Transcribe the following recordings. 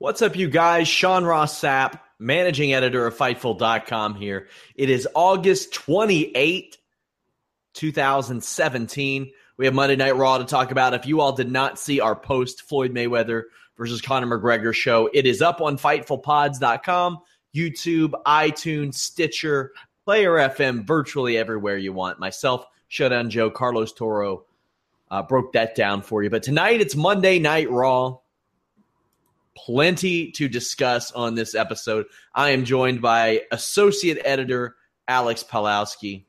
What's up, you guys? Sean Ross Sapp, managing editor of Fightful.com here. It is August 28, 2017. We have Monday Night Raw to talk about. If you all did not see our post Floyd Mayweather versus Conor McGregor show, it is up on FightfulPods.com, YouTube, iTunes, Stitcher, Player FM, virtually everywhere you want. Myself, Showdown Joe, Carlos Toro uh, broke that down for you. But tonight it's Monday Night Raw. Plenty to discuss on this episode. I am joined by associate editor Alex Palowski.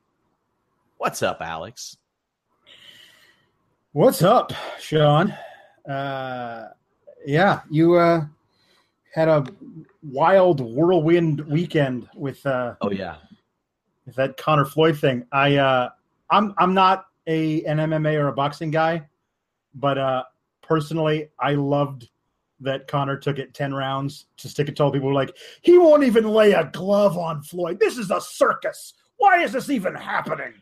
What's up, Alex? What's up, Sean? Uh, yeah, you uh, had a wild whirlwind weekend with. Uh, oh yeah, with that Conor Floyd thing. I uh, I'm I'm not a an MMA or a boxing guy, but uh, personally, I loved that Conor took it ten rounds to stick it to all people were like he won't even lay a glove on Floyd. This is a circus. Why is this even happening?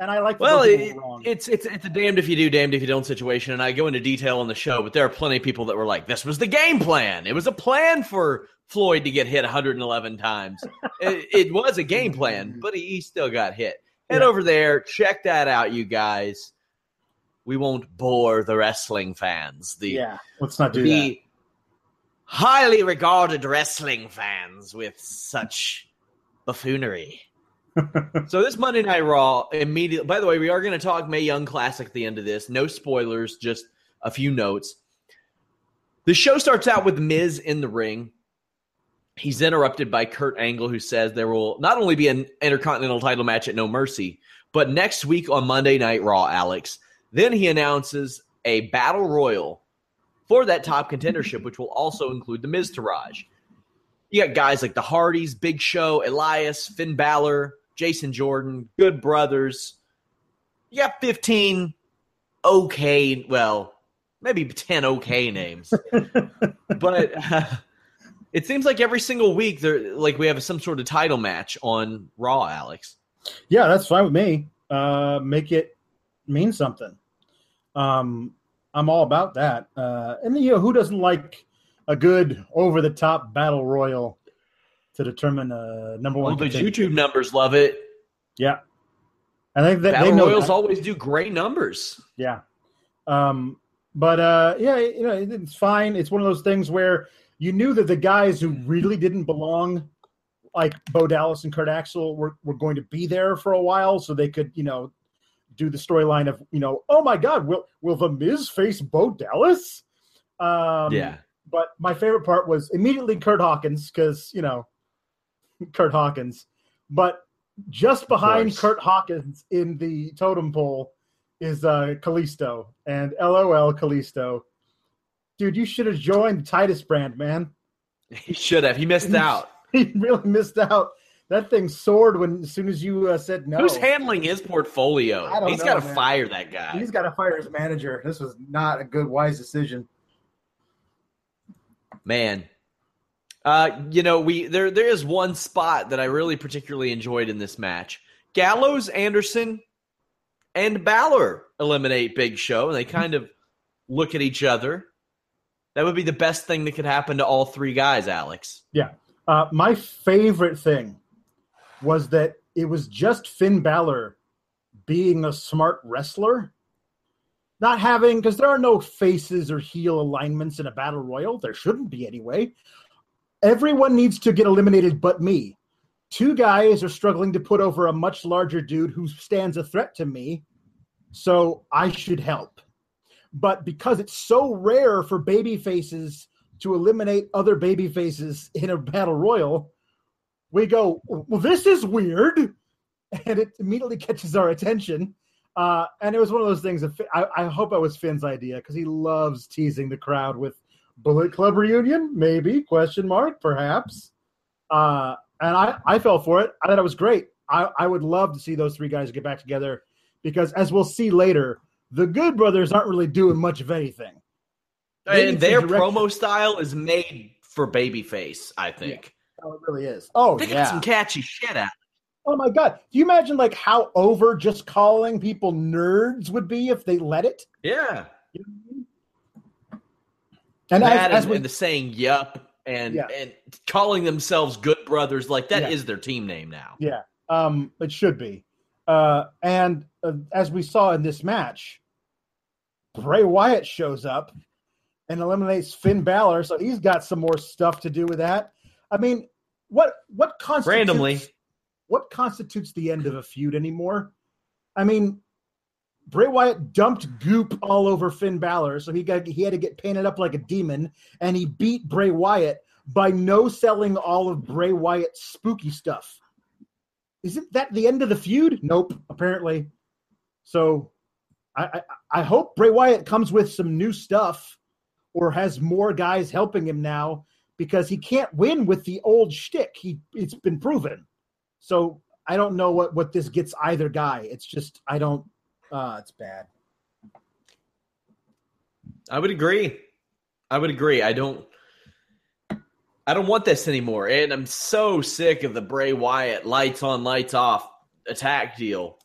And I like. Well, it, it's it's it's a damned if you do, damned if you don't situation, and I go into detail on the show. But there are plenty of people that were like, "This was the game plan. It was a plan for Floyd to get hit 111 times. it, it, was a game plan, but he, he still got hit." Head yeah. over there, check that out, you guys. We won't bore the wrestling fans. The yeah, let's not do the that. Highly regarded wrestling fans with such buffoonery. so this Monday Night Raw immediately. By the way, we are going to talk May Young Classic at the end of this. No spoilers, just a few notes. The show starts out with Miz in the ring. He's interrupted by Kurt Angle, who says there will not only be an Intercontinental title match at No Mercy, but next week on Monday Night Raw, Alex. Then he announces a battle royal for that top contendership, which will also include the Miztourage. You got guys like the Hardys, Big Show, Elias, Finn Balor, Jason Jordan, Good Brothers. You got 15 okay, well, maybe 10 okay names. but uh, it seems like every single week there like we have some sort of title match on Raw, Alex. Yeah, that's fine with me. Uh, make it mean something. Um, I'm all about that. Uh, and you know, who doesn't like a good over the top battle royal to determine a number one? Well, the YouTube numbers love it. Yeah, I think that battle they know royals that. always do great numbers. Yeah, um, but uh, yeah, you know, it's fine. It's one of those things where you knew that the guys who really didn't belong, like Bo Dallas and Kurt Axel, were were going to be there for a while, so they could, you know, do the storyline of, you know, oh my God, will will the Miz face Bo Dallas? Um, yeah. But my favorite part was immediately Kurt Hawkins because you know, Kurt Hawkins. But just behind Kurt Hawkins in the totem pole is uh Kalisto and LOL Kalisto. Dude, you should have joined Titus brand, man. He should have. He missed out. he really missed out. That thing soared when as soon as you uh, said no. Who's handling his portfolio? I don't He's got to fire that guy. He's got to fire his manager. This was not a good, wise decision. Man, uh, you know, we there there is one spot that I really particularly enjoyed in this match. Gallows, Anderson, and Balor eliminate Big Show, and they kind of look at each other. That would be the best thing that could happen to all three guys, Alex. Yeah. Uh, my favorite thing was that it was just Finn Balor being a smart wrestler, not having because there are no faces or heel alignments in a battle royal. There shouldn't be anyway. Everyone needs to get eliminated but me. Two guys are struggling to put over a much larger dude who stands a threat to me, so I should help. But because it's so rare for baby faces to eliminate other baby faces in a battle royal, we go, well, this is weird. And it immediately catches our attention. Uh, and it was one of those things that I, I hope it was Finn's idea because he loves teasing the crowd with Bullet Club reunion, maybe question mark, perhaps. Uh, and I, I fell for it. I thought it was great. I, I would love to see those three guys get back together because, as we'll see later, the Good Brothers aren't really doing much of anything. and their promo style is made for babyface, I think. Yeah. Oh, it really is. Oh, they yeah. got some catchy shit out. Oh my god! Do you imagine like how over just calling people nerds would be if they let it? Yeah. And that as, as and, we, and the saying "yup" and Yeah. and calling themselves Good Brothers, like that is Yeah. their team name now. yeah, um, it should be. Uh, and uh, as we saw in this match, Bray Wyatt shows up and eliminates Finn Balor, so he's got some more stuff to do with that. I mean, what what constitutes Randomly. what constitutes the end of a feud anymore? I mean, Bray Wyatt dumped goop all over Finn Balor, so he got he had to get painted up like a demon, and he beat Bray Wyatt by no selling all of Bray Wyatt's spooky stuff. Isn't that the end of the feud? Nope, apparently. So, I I, I hope Bray Wyatt comes with some new stuff, or has more guys helping him now because he can't win with the old shtick. He it's been proven. So I don't know what what this gets either guy. It's just I don't. Uh, it's bad. I would agree. I would agree. I don't. I don't want this anymore, and I'm so sick of the Bray Wyatt lights on, lights off attack deal.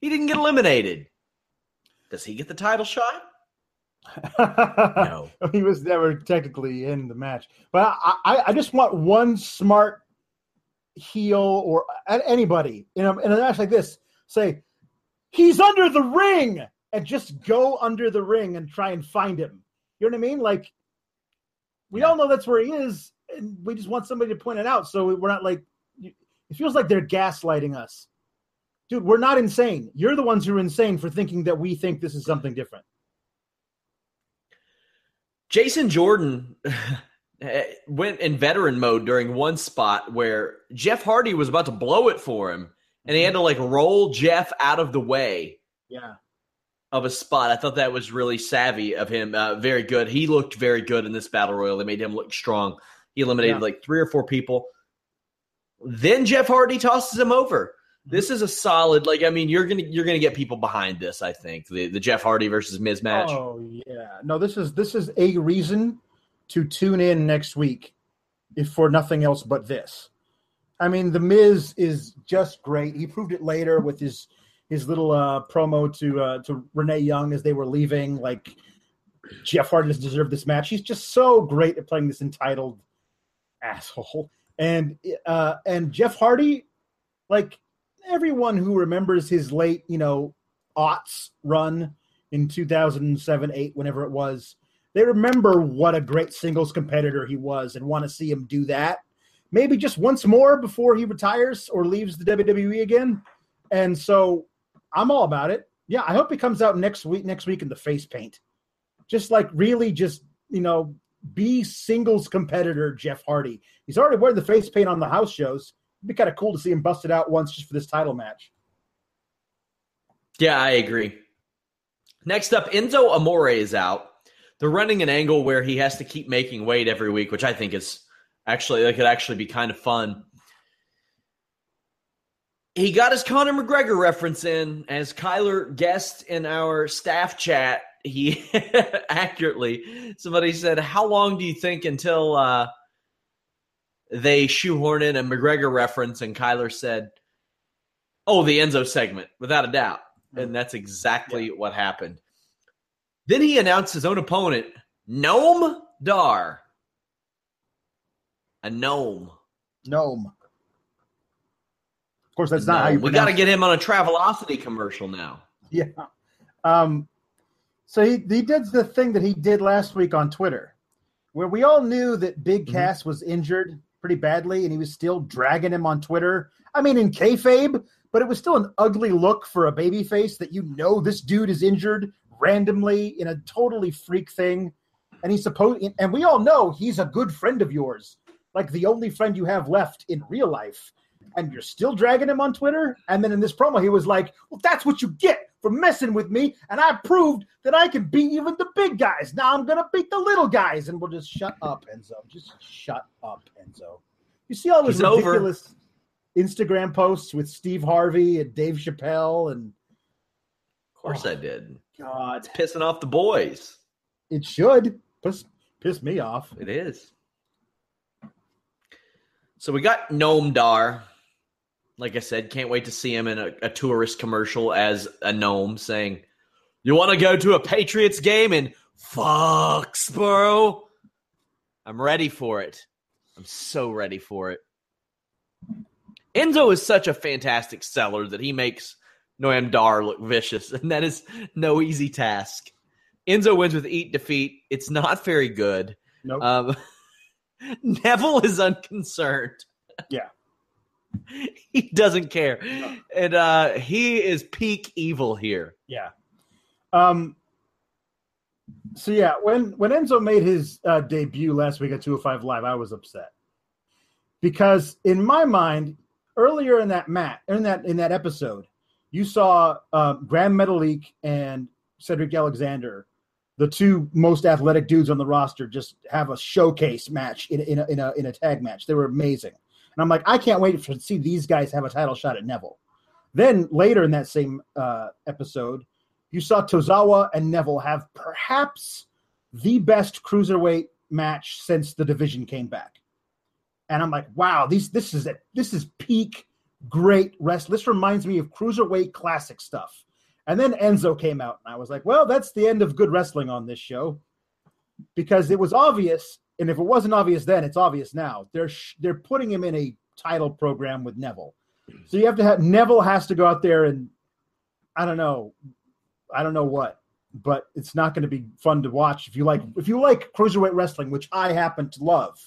He didn't get eliminated. Does he get the title shot? No. he was never technically in the match, but I, I, I just want one smart heel or anybody in a, in a match like this say he's under the ring and just go under the ring and try and find him. You know what I mean? Like we all know that's where he is, and we just want somebody to point it out so we're not like it feels like they're gaslighting us. Dude, we're not insane. You're the ones who are insane for thinking that we think this is something different. Jason Jordan went in veteran mode during one spot where Jeff Hardy was about to blow it for him, and he had to like roll Jeff out of the way Yeah. of a spot. I thought that was really savvy of him. Uh, very good. He looked very good in this battle royal. They made him look strong. He eliminated Yeah. like three or four people. Then Jeff Hardy tosses him over. This is a solid. Like I mean, you're gonna you're gonna get people behind this. I think the the Jeff Hardy versus Miz match. Oh yeah. No, this is this is a reason to tune in next week, if for nothing else but this. I mean, the Miz is just great. He proved it later with his his little uh, promo to uh, to Renee Young as they were leaving. Like Jeff Hardy doesn't deserve this match. He's just so great at playing this entitled asshole. And uh, and Jeff Hardy, like everyone who remembers his late, you know, aughts run in 2007, 8, whenever it was, they remember what a great singles competitor he was and want to see him do that. Maybe just once more before he retires or leaves the WWE again. And so I'm all about it. Yeah, I hope he comes out next week next week in the face paint. Just like really just, you know, be singles competitor Jeff Hardy. He's already wearing the face paint on the house shows. It'd be kind of cool to see him bust it out once just for this title match. Yeah, I agree. Next up, Enzo Amore is out. They're running an angle where he has to keep making weight every week, which I think is actually that could actually be kind of fun. He got his Conor McGregor reference in as Kyler guessed in our staff chat. he accurately somebody said, "How long do you think until uh, they shoehorn in a McGregor reference?" And Kyler said, "Oh, the Enzo segment, without a doubt." And that's exactly yeah. what happened. Then he announced his own opponent, Noam Dar. A gnome. Gnome. Of course, that's not how you. We got to get him on a Travelocity commercial now. Yeah. Um, so he, he did the thing that he did last week on Twitter, where we all knew that Big mm-hmm. Cass was injured pretty badly, and he was still dragging him on Twitter. I mean, in kayfabe, but it was still an ugly look for a baby face that you know this dude is injured randomly in a totally freak thing. And he's supposed, and we all know he's a good friend of yours, like the only friend you have left in real life. And you're still dragging him on Twitter. And then in this promo, he was like, Well, that's what you get for messing with me. And I proved that I can beat even the big guys. Now I'm going to beat the little guys. And we'll just shut up, Enzo. Just shut up, Enzo. You see all those He's ridiculous. Over Instagram posts with Steve Harvey and Dave Chappelle and of course oh, I did. Oh, God, it's pissing off the boys. It should piss piss me off. It is. So we got Gnome Dar. Like I said, can't wait to see him in a, a tourist commercial as a gnome saying, "You want to go to a Patriots game in Foxborough?" I'm ready for it. I'm so ready for it. Enzo is such a fantastic seller that he makes Noam Dar look vicious, and that is no easy task. Enzo wins with eat defeat. It's not very good. Nope. Um, Neville is unconcerned. Yeah. he doesn't care. No. And uh, he is peak evil here. Yeah. Um so yeah, when when Enzo made his uh, debut last week at 205 Live, I was upset. Because in my mind, earlier in that mat in that in that episode, you saw uh, Gran Metalik and Cedric Alexander, the two most athletic dudes on the roster, just have a showcase match in, in, a, in, a, in a tag match. They were amazing. And I'm like, I can't wait to see these guys have a title shot at Neville. Then later in that same uh, episode, you saw Tozawa and Neville have perhaps the best cruiserweight match since the division came back and I'm like, wow, these this is it. This is peak great rest. This reminds me of cruiserweight classic stuff. And then Enzo came out, and I was like, well, that's the end of good wrestling on this show because it was obvious. And if it wasn't obvious then, it's obvious now. They're sh- they're putting him in a title program with Neville. So you have to have Neville has to go out there and I don't know, I don't know what, but it's not going to be fun to watch if you like if you like cruiserweight wrestling, which I happen to love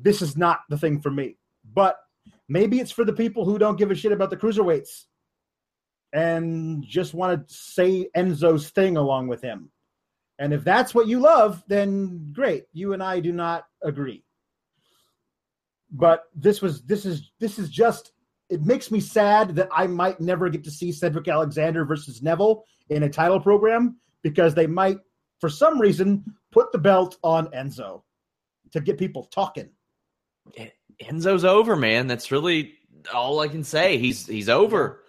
this is not the thing for me. But maybe it's for the people who don't give a shit about the cruiserweights and just want to say Enzo's thing along with him. And if that's what you love, then great. You and I do not agree. But this was this is this is just it makes me sad that I might never get to see Cedric Alexander versus Neville in a title program because they might, for some reason, put the belt on Enzo to get people talking. Enzo's over, man. That's really all I can say. He's he's over.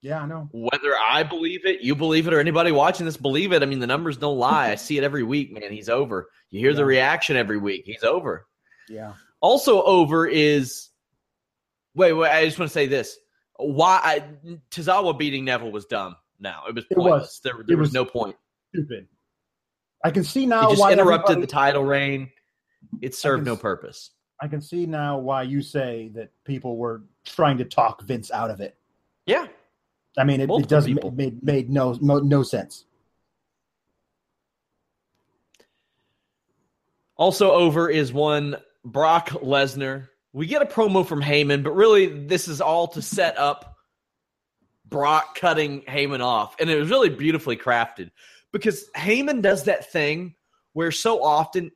Yeah, I know. Whether I believe it, you believe it, or anybody watching this believe it. I mean, the numbers don't lie. I see it every week, man. He's over. You hear yeah. the reaction every week. He's over. Yeah. Also over is wait, wait, I just want to say this. Why I, Tozawa beating Neville was dumb. Now it was pointless. It was. There, there was, was, no point. Stupid. I can see now. Just interrupted the title reign. It served no purpose. I can see now why you say that people were trying to talk Vince out of it. Yeah, I mean it, it does people. made made no no sense. Also over is one Brock Lesnar. We get a promo from Heyman, but really this is all to set up Brock cutting Heyman off, and it was really beautifully crafted because Heyman does that thing where so often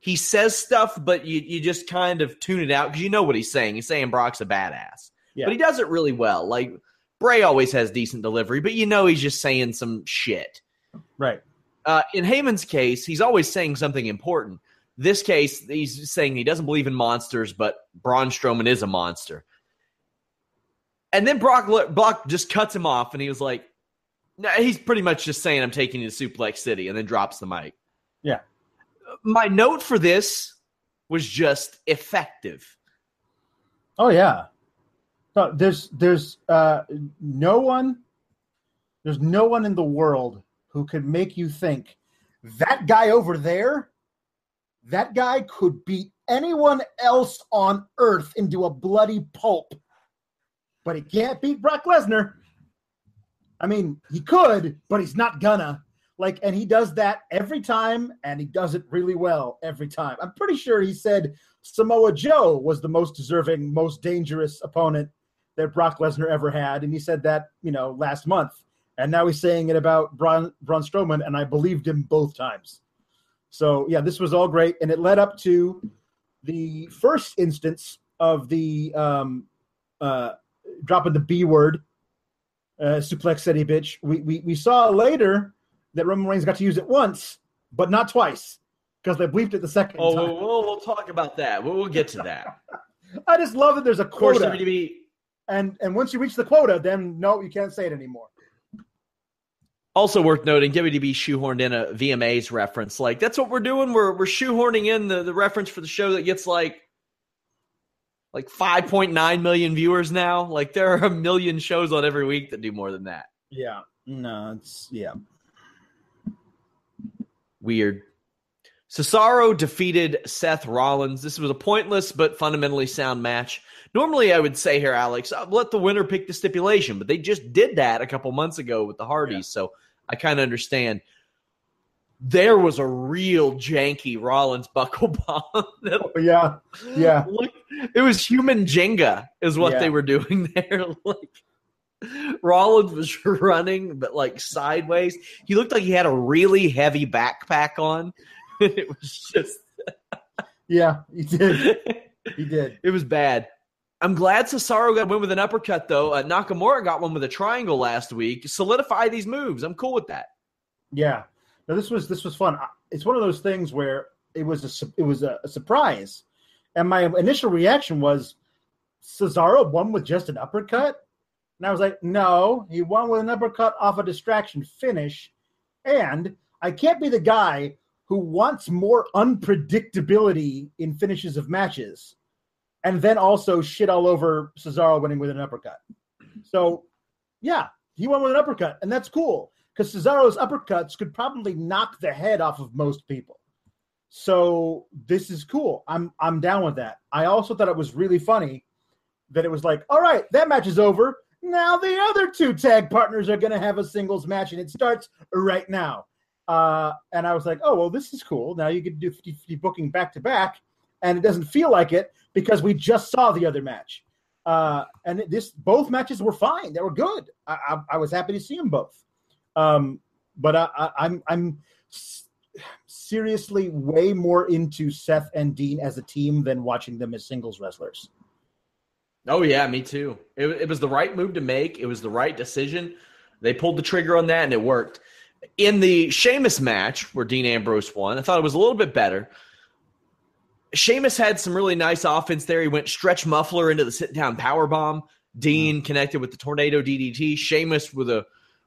he says stuff, but you, you just kind of tune it out because you know what he's saying. He's saying Brock's a badass, yeah. but he does it really well. Like Bray always has decent delivery, but you know he's just saying some shit. Right. Uh, in Heyman's case, he's always saying something important. This case, he's saying he doesn't believe in monsters, but Braun Strowman is a monster. And then Brock Brock just cuts him off, and he was like, No, he's pretty much just saying, I'm taking you to Suplex City, and then drops the mic. Yeah. My note for this was just effective. Oh yeah. No, there's there's uh, no one there's no one in the world who could make you think that guy over there, that guy could beat anyone else on earth into a bloody pulp. But he can't beat Brock Lesnar. I mean, he could, but he's not gonna. Like, and he does that every time, and he does it really well every time. I'm pretty sure he said Samoa Joe was the most deserving, most dangerous opponent that Brock Lesnar ever had, and he said that you know last month, and now he's saying it about Braun, Braun Strowman, and I believed him both times. So yeah, this was all great, and it led up to the first instance of the um, uh, dropping the B word, uh, suplex city bitch. We, we we saw later that Roman Reigns got to use it once, but not twice because they bleeped it the second oh, time. We'll, we'll talk about that. We'll, we'll get to that. I just love that there's a Of course, WWE. And and once you reach the quota, then no, you can't say it anymore. Also worth noting, WWE shoehorned in a VMAs reference. Like that's what we're doing. We're we're shoehorning in the, the reference for the show that gets like like 5.9 million viewers now. Like there are a million shows on every week that do more than that. Yeah, no, it's yeah. Weird. Cesaro defeated Seth Rollins. This was a pointless but fundamentally sound match. Normally, I would say here, Alex, uh, let the winner pick the stipulation, but they just did that a couple months ago with the Hardys, Yeah. so I kind of understand. There was a real janky Rollins buckle bomb. Oh, yeah, yeah. it was human Jenga, is what Yeah. they were doing there. like Rollins was running, but like sideways. He looked like he had a really heavy backpack on. it was just Yeah, he did. He did. it was bad. I'm glad Cesaro got win with an uppercut, though. Uh, Nakamura got one with a triangle last week. Solidify these moves. I'm cool with that. Yeah. No, this was this was fun. It's one of those things where it was a it was a, a surprise, and my initial reaction was Cesaro won with just an uppercut, and I was like, no, he won with an uppercut off a distraction finish, and I can't be the guy who wants more unpredictability in finishes of matches, and then also shit all over Cesaro winning with an uppercut. So, yeah, he won with an uppercut, and that's cool because Cesaro's uppercuts could probably knock the head off of most people. So this is cool. I'm I'm down with that. I also thought it was really funny that it was like, all right, that match is over. Now the other two tag partners are going to have a singles match, and it starts right now. Uh, and I was like, oh well, this is cool. Now you can do 50 booking back to back, and it doesn't feel like it because we just saw the other match. Uh, and this both matches were fine. They were good. I, I, I was happy to see them both. Um, but I, I, I'm I'm seriously way more into Seth and Dean as a team than watching them as singles wrestlers. Oh yeah, me too. It, it was the right move to make. It was the right decision. They pulled the trigger on that, and it worked. In the Sheamus match where Dean Ambrose won, I thought it was a little bit better. Sheamus had some really nice offense there. He went stretch muffler into the sit down power bomb. Dean mm. connected with the tornado DDT. Sheamus with a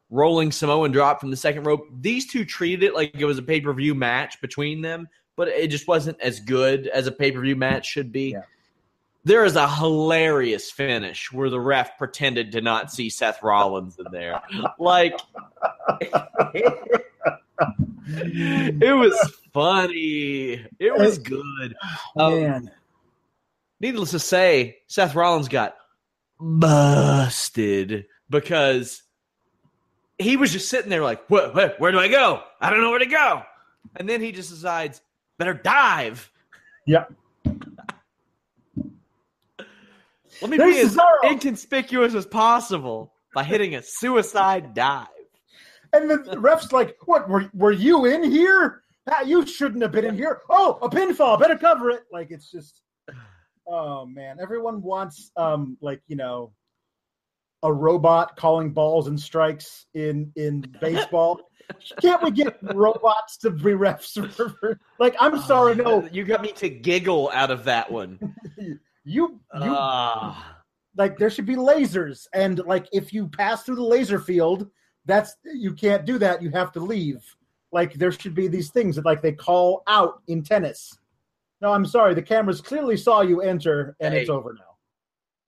rolling Samoan drop from the second rope. These two treated it like it was a pay per view match between them, but it just wasn't as good as a pay per view match should be. Yeah. There is a hilarious finish where the ref pretended to not see Seth Rollins in there. Like, it was funny. It was good. Um, Man, needless to say, Seth Rollins got busted because he was just sitting there like, where, where, where do I go? I don't know where to go. And then he just decides, better dive. yeah. Let me There's be as Cesaro. inconspicuous as possible by hitting a suicide dive. And the, ref's like, "What? Were were you in here? Ah, you shouldn't have been in here. Oh, a pinfall. Better cover it." Like it's just, oh man, everyone wants um like you know, a robot calling balls and strikes in in baseball. Can't we get robots to be refs? like I'm sorry, no, You got me to giggle out of that one. you you Ah. like there should be lasers and like if you pass through the laser field that's you can't do that. You have to leave. Like there should be these things that like they call out in tennis. No, I'm sorry. The cameras clearly saw you enter, and Hey. it's over now.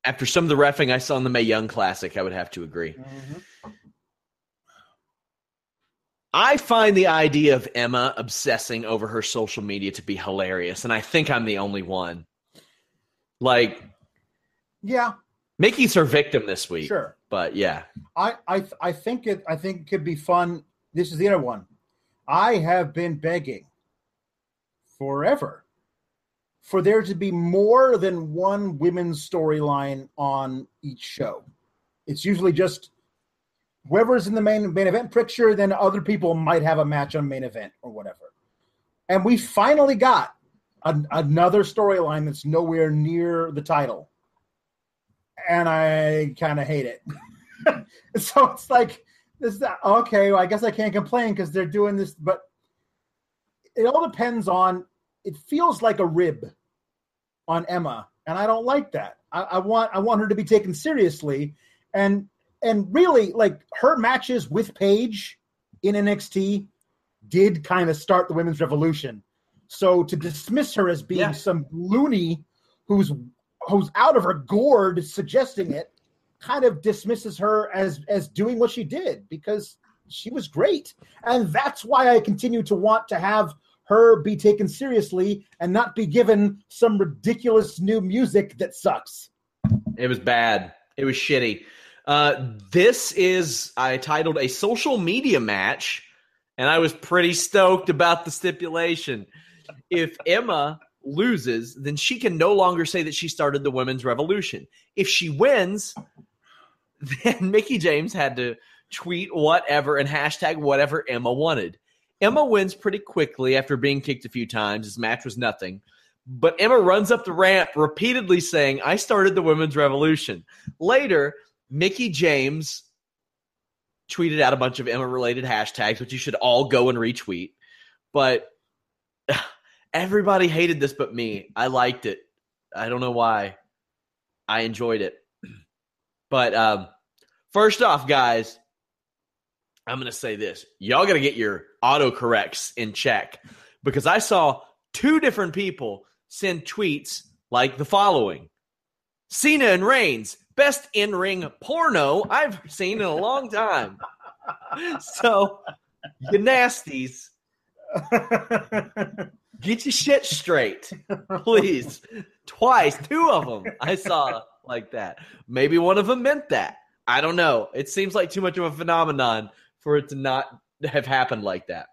After some of the refing I saw in the May Young Classic, I would have to agree. Mm-hmm. I find the idea of Emma obsessing over her social media to be hilarious, and I think I'm the only one. Like, Yeah, Mickey's her victim this week. sure. But yeah. I I I think it I think it could be fun. This is the other one. I have been begging forever for there to be more than one women's storyline on each show. It's usually just whoever's in the main main event picture, then other people might have a match on main event or whatever. And we finally got an, another storyline that's nowhere near the title. And I kind of hate it. so it's like this okay well, i guess i can't complain because they're doing this but it all depends on it feels like a rib on emma and i don't like that I, I want i want her to be taken seriously and and really like her matches with paige in nxt did kind of start the women's revolution so to dismiss her as being Yeah. some loony who's who's out of her gourd suggesting it kind of dismisses her as as doing what she did because she was great and that's why i continue to want to have her be taken seriously and not be given some ridiculous new music that sucks It was bad. It was shitty. Uh, this is I titled a social media match, and I was pretty stoked about the stipulation. If Emma loses, then she can no longer say that she started the women's revolution. If she wins, then Mickie James had to tweet whatever and hashtag whatever Emma wanted. Emma wins pretty quickly after being kicked a few times. His match was nothing. But Emma runs up the ramp repeatedly saying, I started the women's revolution. Later, Mickie James tweeted out a bunch of Emma related hashtags, which you should all go and retweet. But everybody hated this but me. I liked it. I don't know why. I enjoyed it. But um, first off, guys, I'm going to say this. Y'all got to get your autocorrects in check because I saw two different people send tweets like the following Cena and Reigns, best in ring porno I've seen in a long time. So, you nasties, get your shit straight, please. Twice, two of them I saw like that. Maybe one of them meant that. I don't know. It seems like too much of a phenomenon for it to not have happened like that.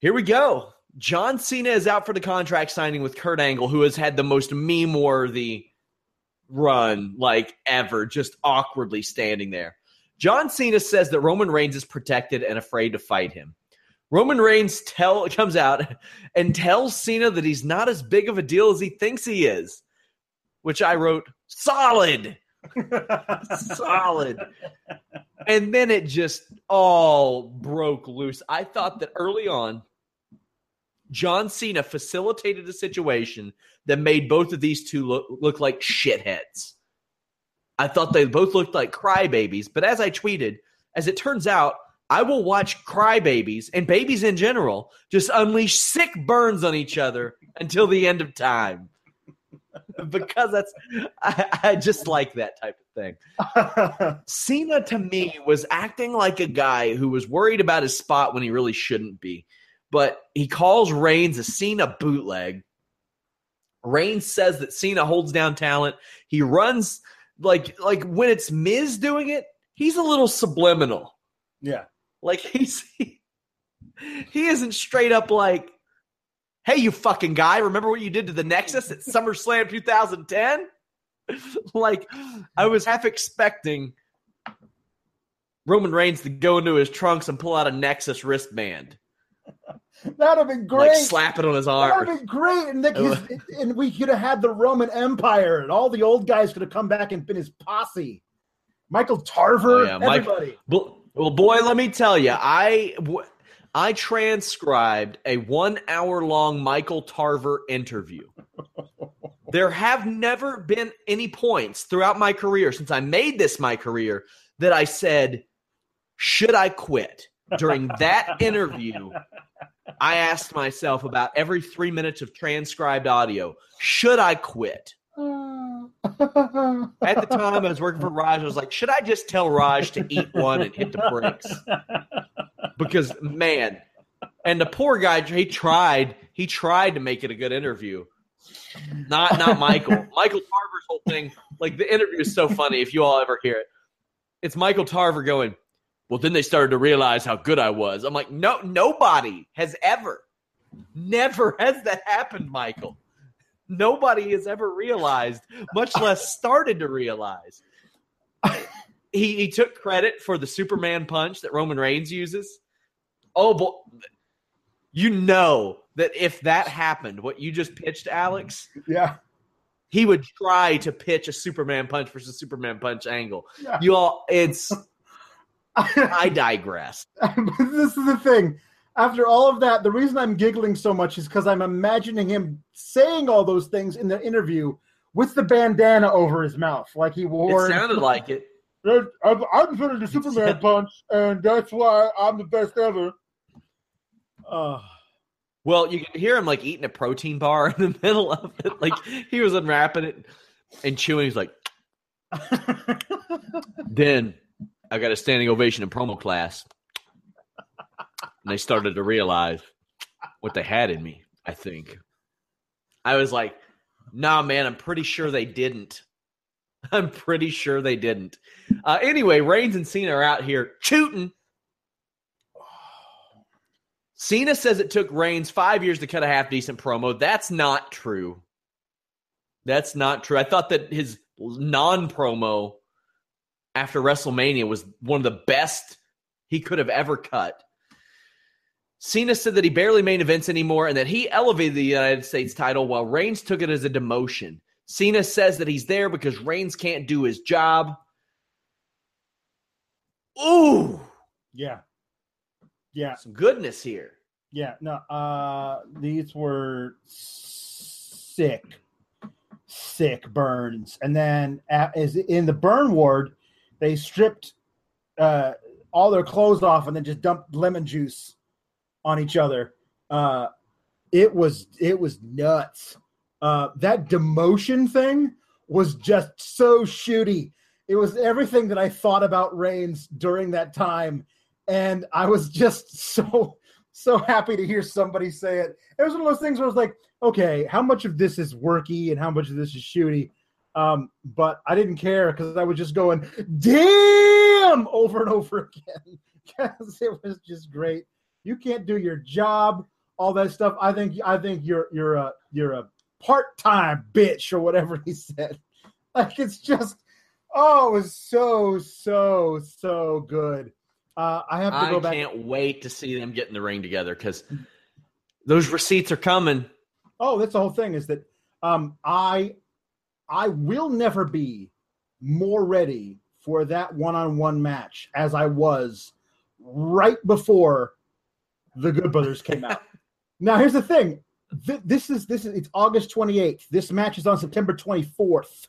Here we go. John Cena is out for the contract signing with Kurt Angle, who has had the most meme worthy run like ever, just awkwardly standing there. John Cena says that Roman Reigns is protected and afraid to fight him. Roman Reigns tell comes out and tells Cena that he's not as big of a deal as he thinks he is, which I wrote solid, solid. And then it just all broke loose. I thought that early on, John Cena facilitated a situation that made both of these two look, look like shitheads. I thought they both looked like crybabies, but as I tweeted, as it turns out, I will watch crybabies and babies in general just unleash sick burns on each other until the end of time. because that's I, I just like that type of thing. Cena to me was acting like a guy who was worried about his spot when he really shouldn't be. But he calls Reigns a Cena bootleg. Reigns says that Cena holds down talent. He runs like like when it's Miz doing it, he's a little subliminal. yeah Like he's he, he isn't straight up like, "Hey, you fucking guy, remember what you did to the Nexus at SummerSlam 2010?" like I was half expecting Roman Reigns to go into his trunks and pull out a Nexus wristband, that'd have been great like slap it on his arm. That arm. would have been great, and, his, and we could have had the Roman Empire, and all the old guys could have come back and been his posse. Michael Tarver, Oh, yeah, everybody. Well, well, boy, let me tell you, I transcribed a one hour long Michael Tarver interview. There have never been any points throughout my career since I made this my career that I said, should I quit? During that interview, I asked myself about every three minutes of transcribed audio, should I quit? At the time, I was working for Raj. I was like, should I just tell Raj to eat one and hit the brakes? Because man, and the poor guy, he tried. He tried to make it a good interview. Not not Michael. Michael Tarver's whole thing, like the interview is so funny. If you all ever hear it, it's Michael Tarver going. Well, then they started to realize how good I was. I'm like, no, nobody has ever, never has that happened, Michael. Nobody has ever realized, much less started to realize. he, he took credit for the Superman punch that Roman Reigns uses. Oh boy, you know that if that happened, what you just pitched, Alex, yeah, he would try to pitch a Superman punch versus Superman punch angle. Yeah. You all, it's. I digress. this is the thing. After all of that, the reason I'm giggling so much is because I'm imagining him saying all those things in the interview with the bandana over his mouth, like he wore. It sounded like it. I'm, I'm putting the Superman punch, and that's why I'm the best ever. Uh, Well, you can hear him like eating a protein bar in the middle of it. Like he was unwrapping it and chewing. He's like, then I got a standing ovation in promo class. And they started to realize what they had in me, I think. I was like, nah, man, I'm pretty sure they didn't. I'm pretty sure they didn't. Uh, anyway, Reigns and Cena are out here shooting. Cena says it took Reigns five years to cut a half decent promo. That's not true. That's not true. I thought that his non promo after WrestleMania was one of the best he could have ever cut. Cena said that he barely main events anymore and that he elevated the United States title while Reigns took it as a demotion. Cena says that he's there because Reigns can't do his job. Ooh, yeah, yeah, some goodness here. yeah. No, uh, these were sick, sick burns, and then at, is in the burn ward, they stripped uh, all their clothes off and then just dumped lemon juice on each other. Uh, it was it was nuts. Uh, that demotion thing was just so shooty. It was everything that I thought about Reigns during that time, and I was just so so happy to hear somebody say it. It was one of those things where I was like, okay, how much of this is worky and how much of this is shooty? Um, but I didn't care because I was just going, damn, over and over again because it was just great. You can't do your job, all that stuff. I think I think you're you're a you're a part time bitch or whatever he said. Like it's just oh, it was so so so good. Uh, I have to I go back. I can't wait to see them get in the ring together because those receipts are coming. Oh, that's the whole thing. Is that um, I I will never be more ready for that one-on-one match as I was right before the Good Brothers came out. now, here's the thing: Th- this is this is it's August 28th. This match is on September 24th.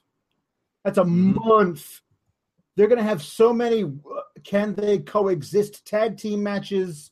That's a month. They're going to have so many. Uh, can they coexist tag team matches?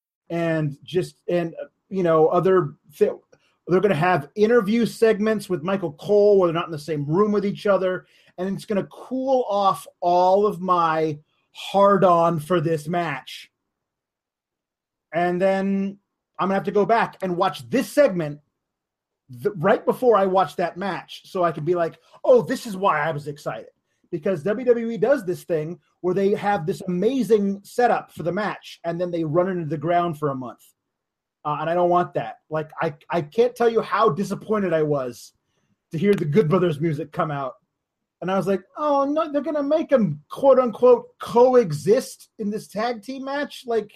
And just and you know other th- they're going to have interview segments with Michael Cole where they're not in the same room with each other and it's going to cool off all of my hard on for this match. And then I'm going to have to go back and watch this segment th- right before I watch that match so I can be like, oh, this is why I was excited. Because WWE does this thing where they have this amazing setup for the match and then they run into the ground for a month. Uh, and I don't want that. Like, I, I can't tell you how disappointed I was to hear the Good Brothers music come out. And I was like, oh, no, they're going to make them quote unquote coexist in this tag team match? Like,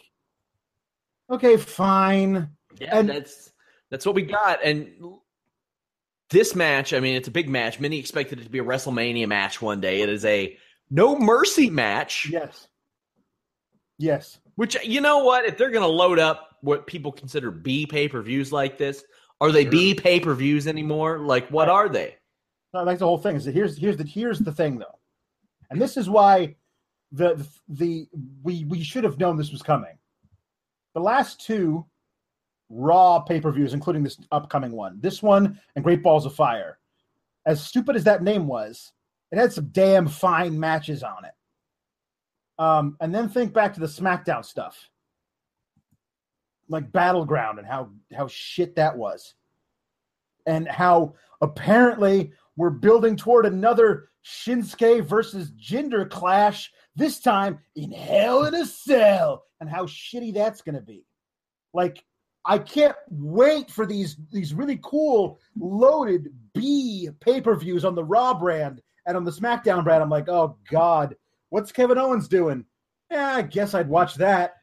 okay, fine. Yeah, And- that's that's what we got. And this match, I mean, it's a big match. Many expected it to be a WrestleMania match one day. It is a no mercy match, Yes. Yes. which you know what? If they're going to load up what people consider B pay per views like this, are they B pay per views anymore? Like, what are they? No, that's the whole thing. Is that here's here's the here's the thing though, and this is why the the we we should have known this was coming. The last two Raw pay per views, including this upcoming one, this one and Great Balls of Fire, as stupid as that name was, it had some damn fine matches on it. Um, and then think back to the SmackDown stuff, like Battleground and how how shit that was, and how apparently we're building toward another Shinsuke versus Jinder clash, this time in Hell in a Cell, and how shitty that's going to be. Like, I can't wait for these these really cool loaded B pay per views on the Raw brand and on the SmackDown brand. I'm like, oh god, what's Kevin Owens doing? Yeah, I guess I'd watch that.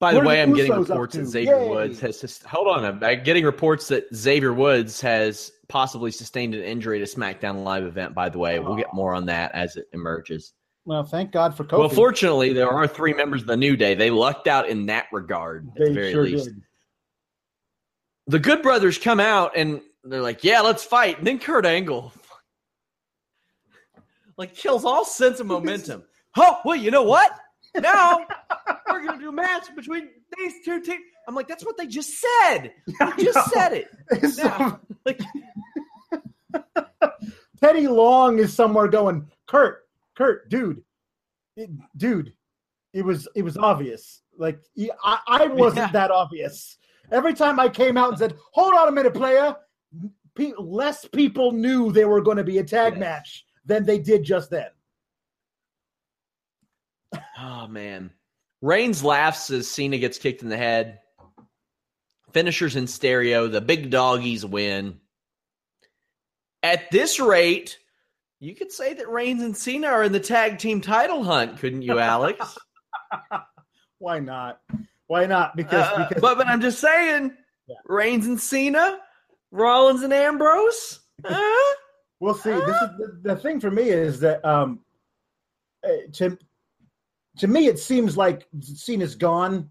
By the What way, I'm getting Usos reports that Xavier Yay. Woods has. Just, hold on, I'm I'm getting reports that Xavier Woods has possibly sustained an injury at a SmackDown Live event. By the way, we'll get more on that as it emerges. Well, thank God for Kofi. Well, fortunately, there are three members of the New Day. They lucked out in that regard, at they the very sure least. did. The Good Brothers come out and they're like, "Yeah, let's fight." And then Kurt Angle, like, kills all sense of momentum. oh, well, you know what? Now we're gonna do a match between these two teams. I'm like, that's what they just said. They just said it. Now, like, Teddy Long is somewhere going, Kurt, Kurt, dude, it, dude, it was it was obvious. Like I, I wasn't Yeah. that obvious. Every time I came out and said, "Hold on a minute, player," pe- less people knew they were going to be a tag Yes. match than they did just then. oh man, Reigns laughs as Cena gets kicked in the head. Finishers in stereo. The big doggies win. At this rate, you could say that Reigns and Cena are in the tag team title hunt, couldn't you, Alex? Why not? Why not? Because Uh, because but but I'm just saying, Yeah. Reigns and Cena, Rollins and Ambrose. Huh? We'll see. This is the, the thing for me is that um, uh, to to me it seems like Cena's gone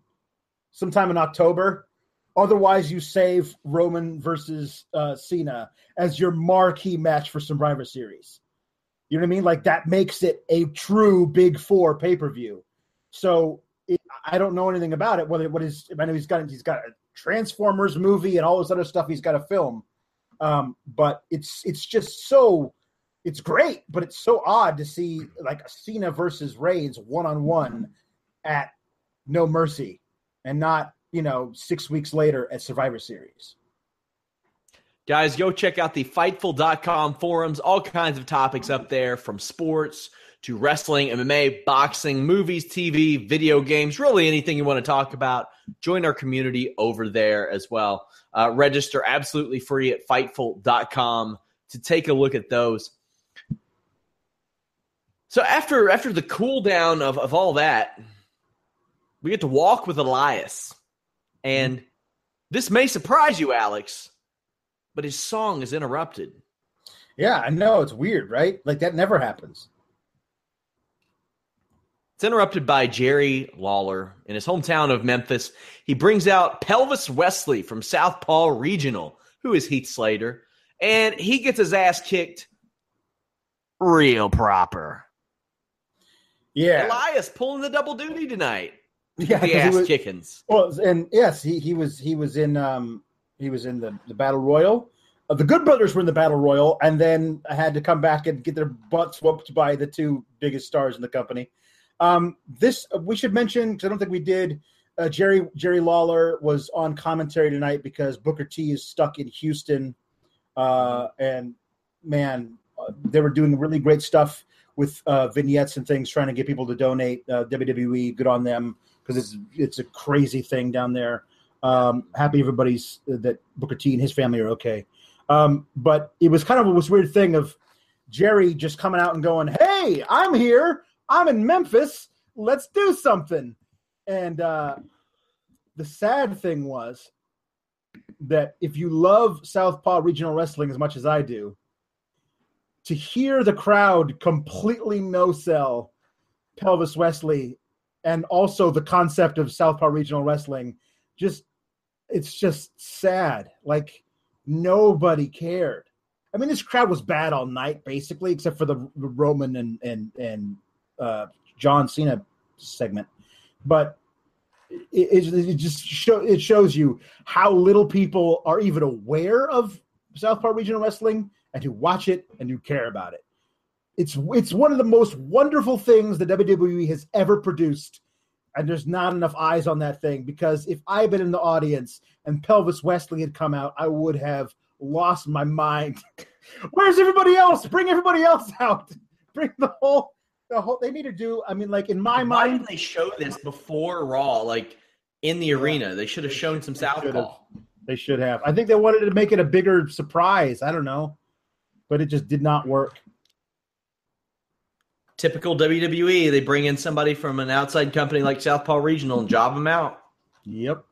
sometime in October. Otherwise, you save Roman versus uh, Cena as your marquee match for Survivor Series. You know what I mean? Like that makes it a true Big Four pay per view. So it, I don't know anything about it. Whether what is I know he's got he's got a Transformers movie and all this other stuff he's got to film. Um, but it's it's just so it's great, but it's so odd to see like a Cena versus Reigns one on one at No Mercy, and not you know six weeks later at Survivor Series. Guys, go check out the Fightful.com forums. All kinds of topics up there from sports to wrestling, MMA, boxing, movies, TV, video games, really anything you want to talk about. Join our community over there as well. Uh, register absolutely free at Fightful.com to take a look at those. So after after the cool down of, of all that, we get to walk with Elias. And this may surprise you, Alex but his song is interrupted. Yeah, I know it's weird, right? Like that never happens. It's interrupted by Jerry Lawler in his hometown of Memphis. He brings out Pelvis Wesley from Southpaw Regional, who is Heath Slater, and he gets his ass kicked real proper. Yeah, Elias pulling the double duty tonight. Yeah, the he ass was- kickings. Well, and yes, he, he was he was in um he was in the, the battle royal, uh, the Good Brothers were in the Battle Royal, and then had to come back and get their butts whooped by the two biggest stars in the company. Um, this we should mention because I don't think we did. Uh, Jerry Jerry Lawler was on commentary tonight because Booker T is stuck in Houston, uh, and man, uh, they were doing really great stuff with uh, vignettes and things, trying to get people to donate. Uh, WWE, good on them because it's it's a crazy thing down there. Um, happy everybody's that Booker T and his family are okay. Um, but it was kind of a weird thing of Jerry just coming out and going, "Hey, I'm here. I'm in Memphis. Let's do something." And uh, the sad thing was that if you love Southpaw Regional Wrestling as much as I do, to hear the crowd completely no sell Pelvis Wesley and also the concept of Southpaw Regional Wrestling, just it's just sad. Like nobody cared. I mean, this crowd was bad all night, basically, except for the Roman and and and uh, John Cena segment. But it, it, just show it shows you how little people are even aware of Southpaw Regional Wrestling and who watch it and who care about it. It's it's one of the most wonderful things the WWE has ever produced, and there's not enough eyes on that thing because if I had been in the audience and Pelvis Wesley had come out, I would have lost my mind. Where's everybody else? Bring everybody else out. Bring the whole the whole. They need to do. I mean, like in my Why mind, did they show this before Raw? Like in the arena, they should have shown some. Southpaw. They should have. I think they wanted to make it a bigger surprise. I don't know, but it just did not work. Typical WWE. They bring in somebody from an outside company like Southpaw Regional and job them out. Yep.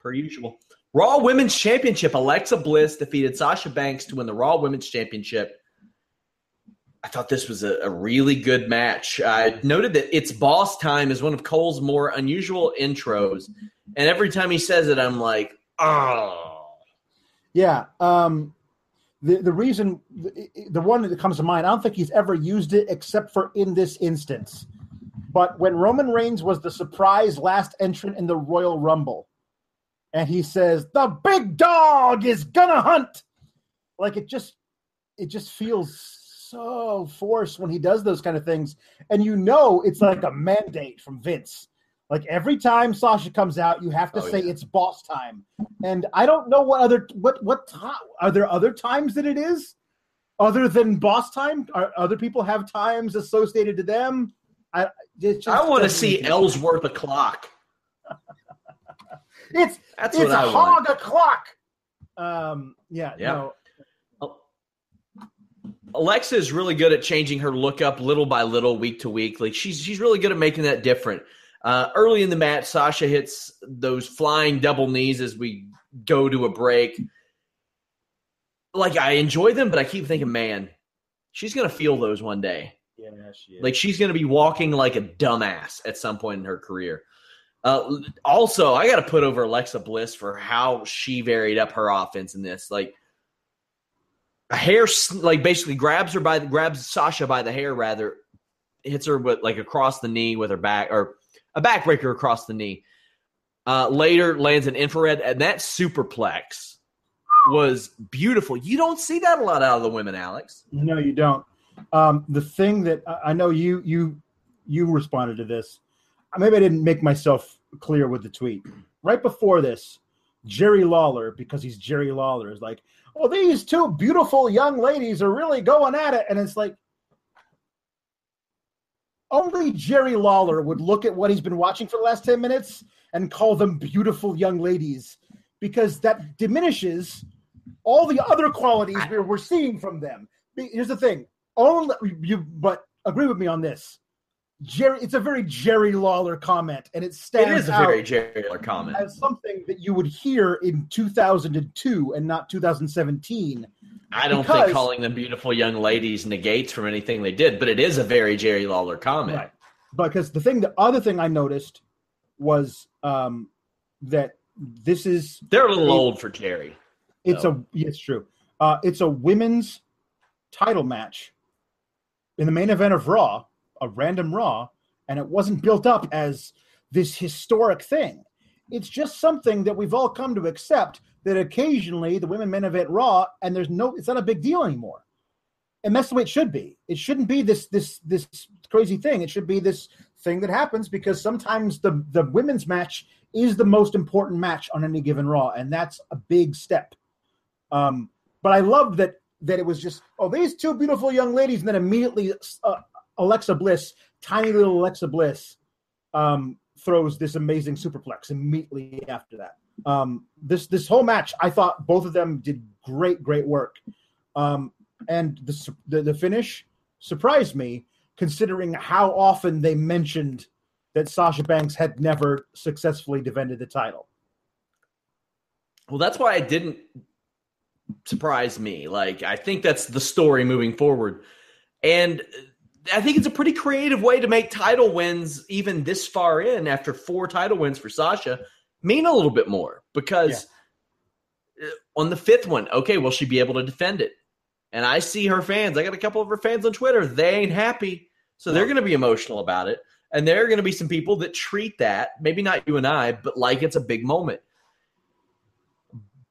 per usual. Raw Women's Championship. Alexa Bliss defeated Sasha Banks to win the Raw Women's Championship. I thought this was a, a really good match. I noted that it's boss time is one of Cole's more unusual intros. And every time he says it, I'm like, oh. Yeah. Um, the the reason the, one that comes to mind, I don't think he's ever used it except for in this instance. But when Roman Reigns was the surprise last entrant in the Royal Rumble, and he says, "The big dog is gonna hunt," like it just it just feels so forced when he does those kind of things, and you know it's like a mandate from Vince. Like every time Sasha comes out, you have to Oh, say yeah. it's boss time. And I don't know what other what what time are there other times that it is other than boss time? Are other people have times associated to them? I just I want to see Ellsworth o'clock. It's That's it's a hog o'clock. Um, yeah, Yeah. no, Alexa is really good at changing her look up little by little, week to week. Like she's she's really good at making that different. Uh, early in the match, Sasha hits those flying double knees as we go to a break. Like I enjoy them, but I keep thinking, man, she's gonna feel those one day. yeah, she is. Like she's going to be walking like a dumbass at some point in her career. Uh, also, I got to put over Alexa Bliss for how she varied up her offense in this. Like a hair, like basically grabs her by the, grabs Sasha by the hair, rather hits her with like across the knee with her back or a backbreaker across the knee. Uh, later lands an infrared, and that superplex was beautiful. You don't see that a lot out of the women, Alex. No, you don't. Um, the thing that I know you you you responded to this. Maybe I didn't make myself clear with the tweet. Right before this, Jerry Lawler, because he's Jerry Lawler, is like, "Oh, these two beautiful young ladies are really going at it," and it's like. Only Jerry Lawler would look at what he's been watching for the last 10 minutes and call them beautiful young ladies because that diminishes all the other qualities we're, we're seeing from them. Here's the thing: only you, but agree with me on this. Jerry, it's a very Jerry Lawler comment, and it It stands is a out very Jerry Lawler comment. as something that you would hear in 2002 and not 2017. I don't Because- think calling them beautiful young ladies negates from anything they did, but it is a very Jerry Lawler comment. Right. Because the thing, the other thing I noticed was um, that this is They're a little It- old for Jerry. It's a yeah, it's true. Uh, it's a women's title match in the main event of Raw, a random Raw, and it wasn't built up as this historic thing. it's just something that we've all come to accept that occasionally the women main event Raw, and there's no, it's not a big deal anymore. And that's the way it should be. It shouldn't be this this this crazy thing. It should be this thing that happens because sometimes the the women's match is the most important match on any given Raw, and that's a big step. Um, but I loved that that it was just oh these two beautiful young ladies, and then immediately uh, Alexa Bliss, tiny little Alexa Bliss, um, throws this amazing superplex immediately after that. Um, this this whole match, I thought both of them did great, great work. Um, and the, the the finish surprised me, considering how often they mentioned that Sasha Banks had never successfully defended the title. Well, that's why it didn't surprise me. Like, I think that's the story moving forward. And I think it's a pretty creative way to make title wins, even this far in after four title wins for Sasha, mean a little bit more because yeah. on the fifth one, okay, will she be able to defend it? And I see her fans. I got a couple of her fans on Twitter. They ain't happy. So they're going to be emotional about it. And there are going to be some people that treat that, maybe not you and I, but like it's a big moment.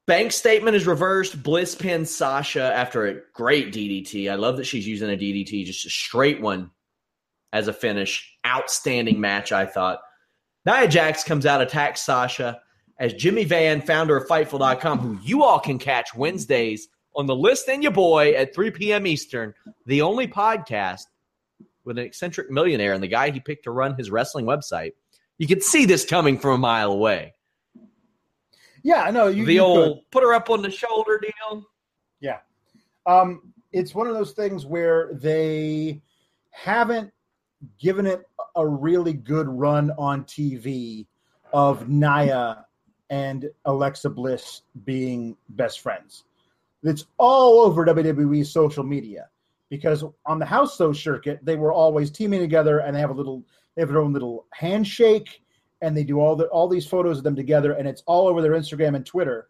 Bank statement is reversed. Bliss pins Sasha after a great DDT. I love that she's using a DDT, just a straight one as a finish. Outstanding match, I thought. Nia Jax comes out, attacks Sasha as Jimmy Van, founder of Fightful.com, who you all can catch Wednesdays on the list and your boy at 3 p.m. Eastern, the only podcast with an eccentric millionaire and the guy he picked to run his wrestling website. You could see this coming from a mile away. Yeah, I know. You, the you old could. put her up on the shoulder deal. Yeah. Um, it's one of those things where they haven't given it a really good run on TV of Nia and Alexa Bliss being best friends. It's all over WWE social media because on the house show circuit they were always teaming together and they have a little they have their own little handshake and they do all the all these photos of them together, and it's all over their Instagram and Twitter.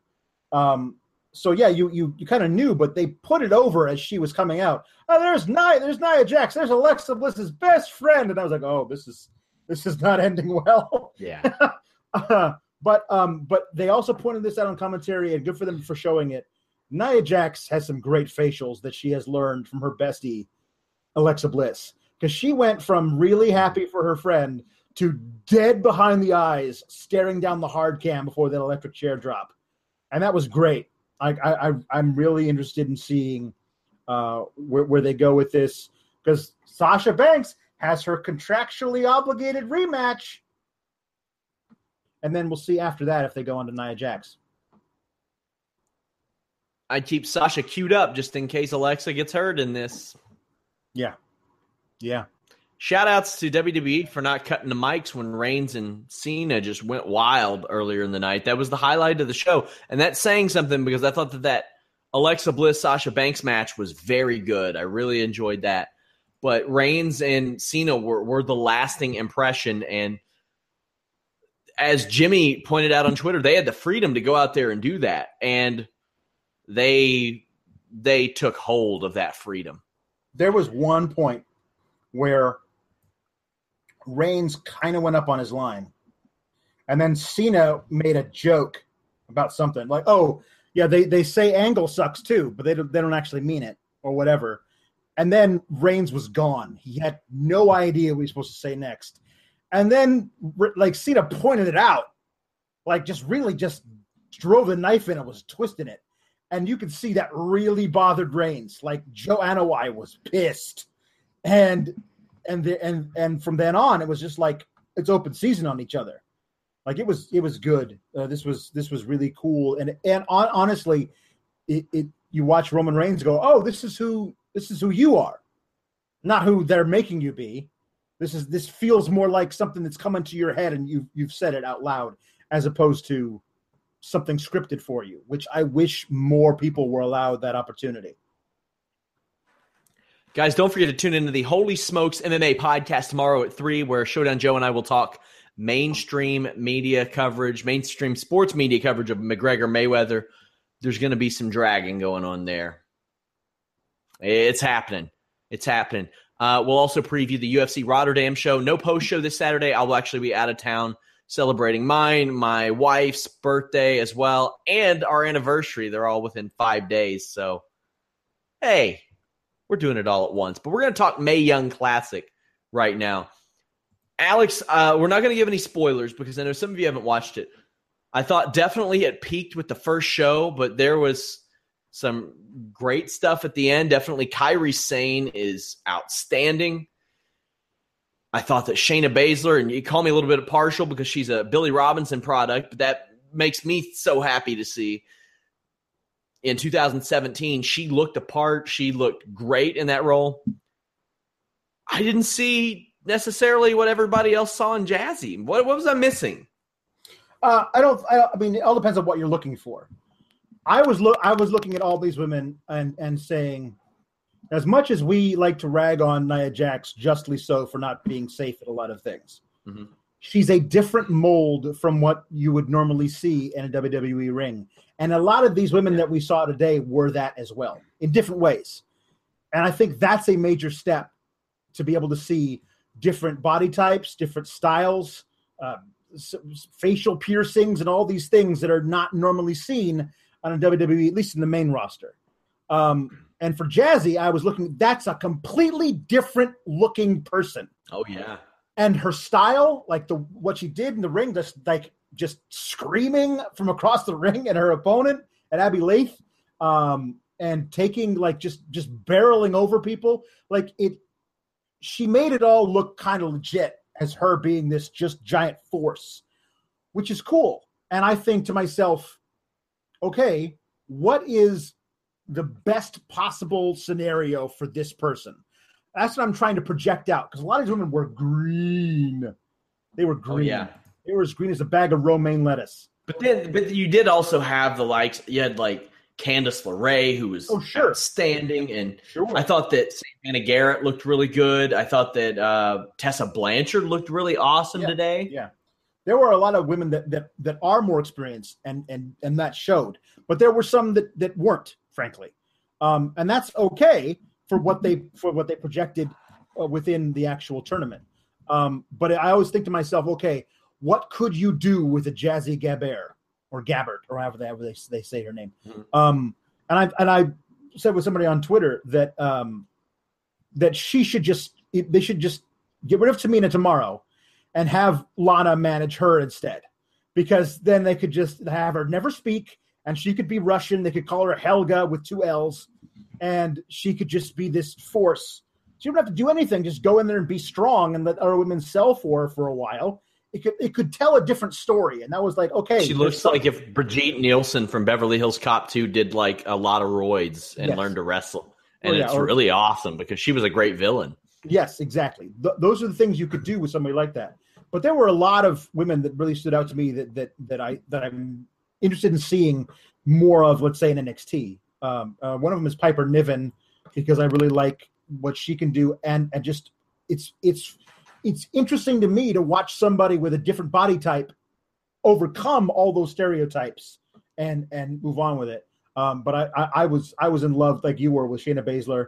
Um, so yeah, you you you kind of knew, but they put it over as she was coming out. Oh, there's Nia, there's Nia Jax, there's Alexa Bliss's best friend, and I was like, oh, this is this is not ending well. Yeah. uh, but um, but they also pointed this out on commentary, and good for them for showing it. Nia Jax has some great facials that she has learned from her bestie, Alexa Bliss, because she went from really happy for her friend to dead behind the eyes, staring down the hard cam before that electric chair drop, and that was great. I, I I'm really interested in seeing uh, where, where they go with this because Sasha Banks has her contractually obligated rematch, and then we'll see after that if they go on to Nia Jax. I'd keep Sasha queued up just in case Alexa gets hurt in this. Yeah. Yeah. Shout outs to WWE for not cutting the mics when Reigns and Cena just went wild earlier in the night. That was the highlight of the show. And that's saying something because I thought that that Alexa Bliss Sasha Banks match was very good. I really enjoyed that. But Reigns and Cena were, were the lasting impression. And as Jimmy pointed out on Twitter, they had the freedom to go out there and do that. And they they took hold of that freedom. There was one point where Reigns kind of went up on his line. And then Cena made a joke about something like, "Oh, yeah, they they say Angle sucks too, but they don't, they don't actually mean it or whatever." And then Reigns was gone. He had no idea what he was supposed to say next. And then like Cena pointed it out, like just really just drove the knife in and was twisting it. And you could see that really bothered Reigns. Like Joe Anoa'i was pissed. And and the, and and from then on, it was just like it's open season on each other. Like it was it was good. Uh, this was this was really cool. And and on, honestly, it, it you watch Roman Reigns go, oh, this is who this is who you are, not who they're making you be. This is this feels more like something that's coming to your head and you you've said it out loud as opposed to something scripted for you, which I wish more people were allowed that opportunity. Guys, don't forget to tune into the Holy Smokes MMA podcast tomorrow at 3, where Showdown Joe and I will talk mainstream media coverage, mainstream sports media coverage of McGregor Mayweather. There's going to be some dragging going on there. It's happening. It's happening. Uh, we'll also preview the UFC Rotterdam show. No post show this Saturday. I will actually be out of town celebrating mine, my wife's birthday as well, and our anniversary. They're all within five days. So, hey, we're doing it all at once. But we're going to talk May Young Classic right now. Alex, uh, we're not going to give any spoilers because I know some of you haven't watched it. I thought definitely it peaked with the first show, but there was some great stuff at the end. Definitely Kairi Sane is outstanding. I thought that Shayna Baszler, and you call me a little bit partial because she's a Billy Robinson product, but that makes me so happy to see. In 2017, she looked apart. She looked great in that role. I didn't see necessarily what everybody else saw in Jazzy. What, what was I missing? Uh, I don't. I, I mean, it all depends on what you're looking for. I was look. I was looking at all these women and and saying, as much as we like to rag on Nia Jax, justly so for not being safe at a lot of things, Mhm. She's a different mold from what you would normally see in a WWE ring. And a lot of these women that we saw today were that as well in different ways. And I think that's a major step to be able to see different body types, different styles, uh, facial piercings, and all these things that are not normally seen on a WWE, at least in the main roster. Um, and for Jazzy, I was looking, that's a completely different looking person Oh yeah, and her style, like the what she did in the ring, just like just screaming from across the ring at her opponent at Abbey Laith, um, and taking like just just barreling over people, like it. She made it all look kind of legit as her being this just giant force, which is cool. And I think to myself, okay, what is the best possible scenario for this person? That's what I'm trying to project out because a lot of these women were green. They were green. Oh, yeah. They were as green as a bag of romaine lettuce. but then but you did also have the likes. You had like Candice LeRae, who was Oh, sure. outstanding, and Sure. I thought that Santana Garrett looked really good. I thought that uh, Tessa Blanchard looked really awesome Yeah. today. Yeah. There were a lot of women that that that are more experienced and and and that showed. But there were some that that weren't, frankly. Um, and that's okay for what they for what they projected uh, within the actual tournament. Um, but I always think to myself, okay, what could you do with a Jazzy Gabert or Gabbert or however they, however they, they say her name? Mhm. Um, and I and I said with somebody on Twitter that um, that she should just they should just get rid of Tamina tomorrow and have Lana manage her instead, because then they could just have her never speak and she could be Russian. They could call her Helga with two L's, and she could just be this force. She wouldn't have to do anything; just go in there and be strong and let other women sell for her for a while. It could it could tell a different story, and that was like okay. She looks some- like if Brigitte Nielsen from Beverly Hills Cop 2 did like a lot of roids and Yes. learned to wrestle. Oh, and Oh, yeah, it's or- really awesome because she was a great villain. Yes, exactly. Th- those are the things you could do with somebody like that. But there were a lot of women that really stood out to me that that that I that I'm interested in seeing more of. Let's say in NXT. Um, uh, one of them is Piper Niven because I really like what she can do, and and just it's it's it's interesting to me to watch somebody with a different body type overcome all those stereotypes and and move on with it. Um, but I, I I was I was in love like you were with Shayna Baszler.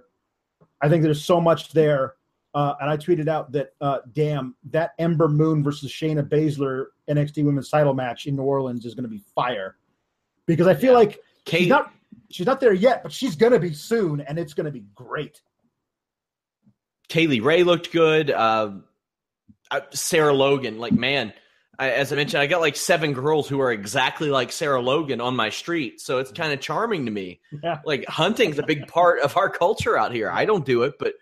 I think there's so much there. Uh, and I tweeted out that, uh, damn, that Ember Moon versus Shayna Baszler NXT Women's Title match in New Orleans is going to be fire, because I feel like Kate, not she's not there yet, but she's going to be soon, and it's going to be great. Kay Lee Ray looked good. Uh, uh, Sarah Logan, like man, I, as I mentioned, I got like seven girls who are exactly like Sarah Logan on my street, so it's kind of charming to me. Yeah. Like hunting's a big part of our culture out here. I don't do it, but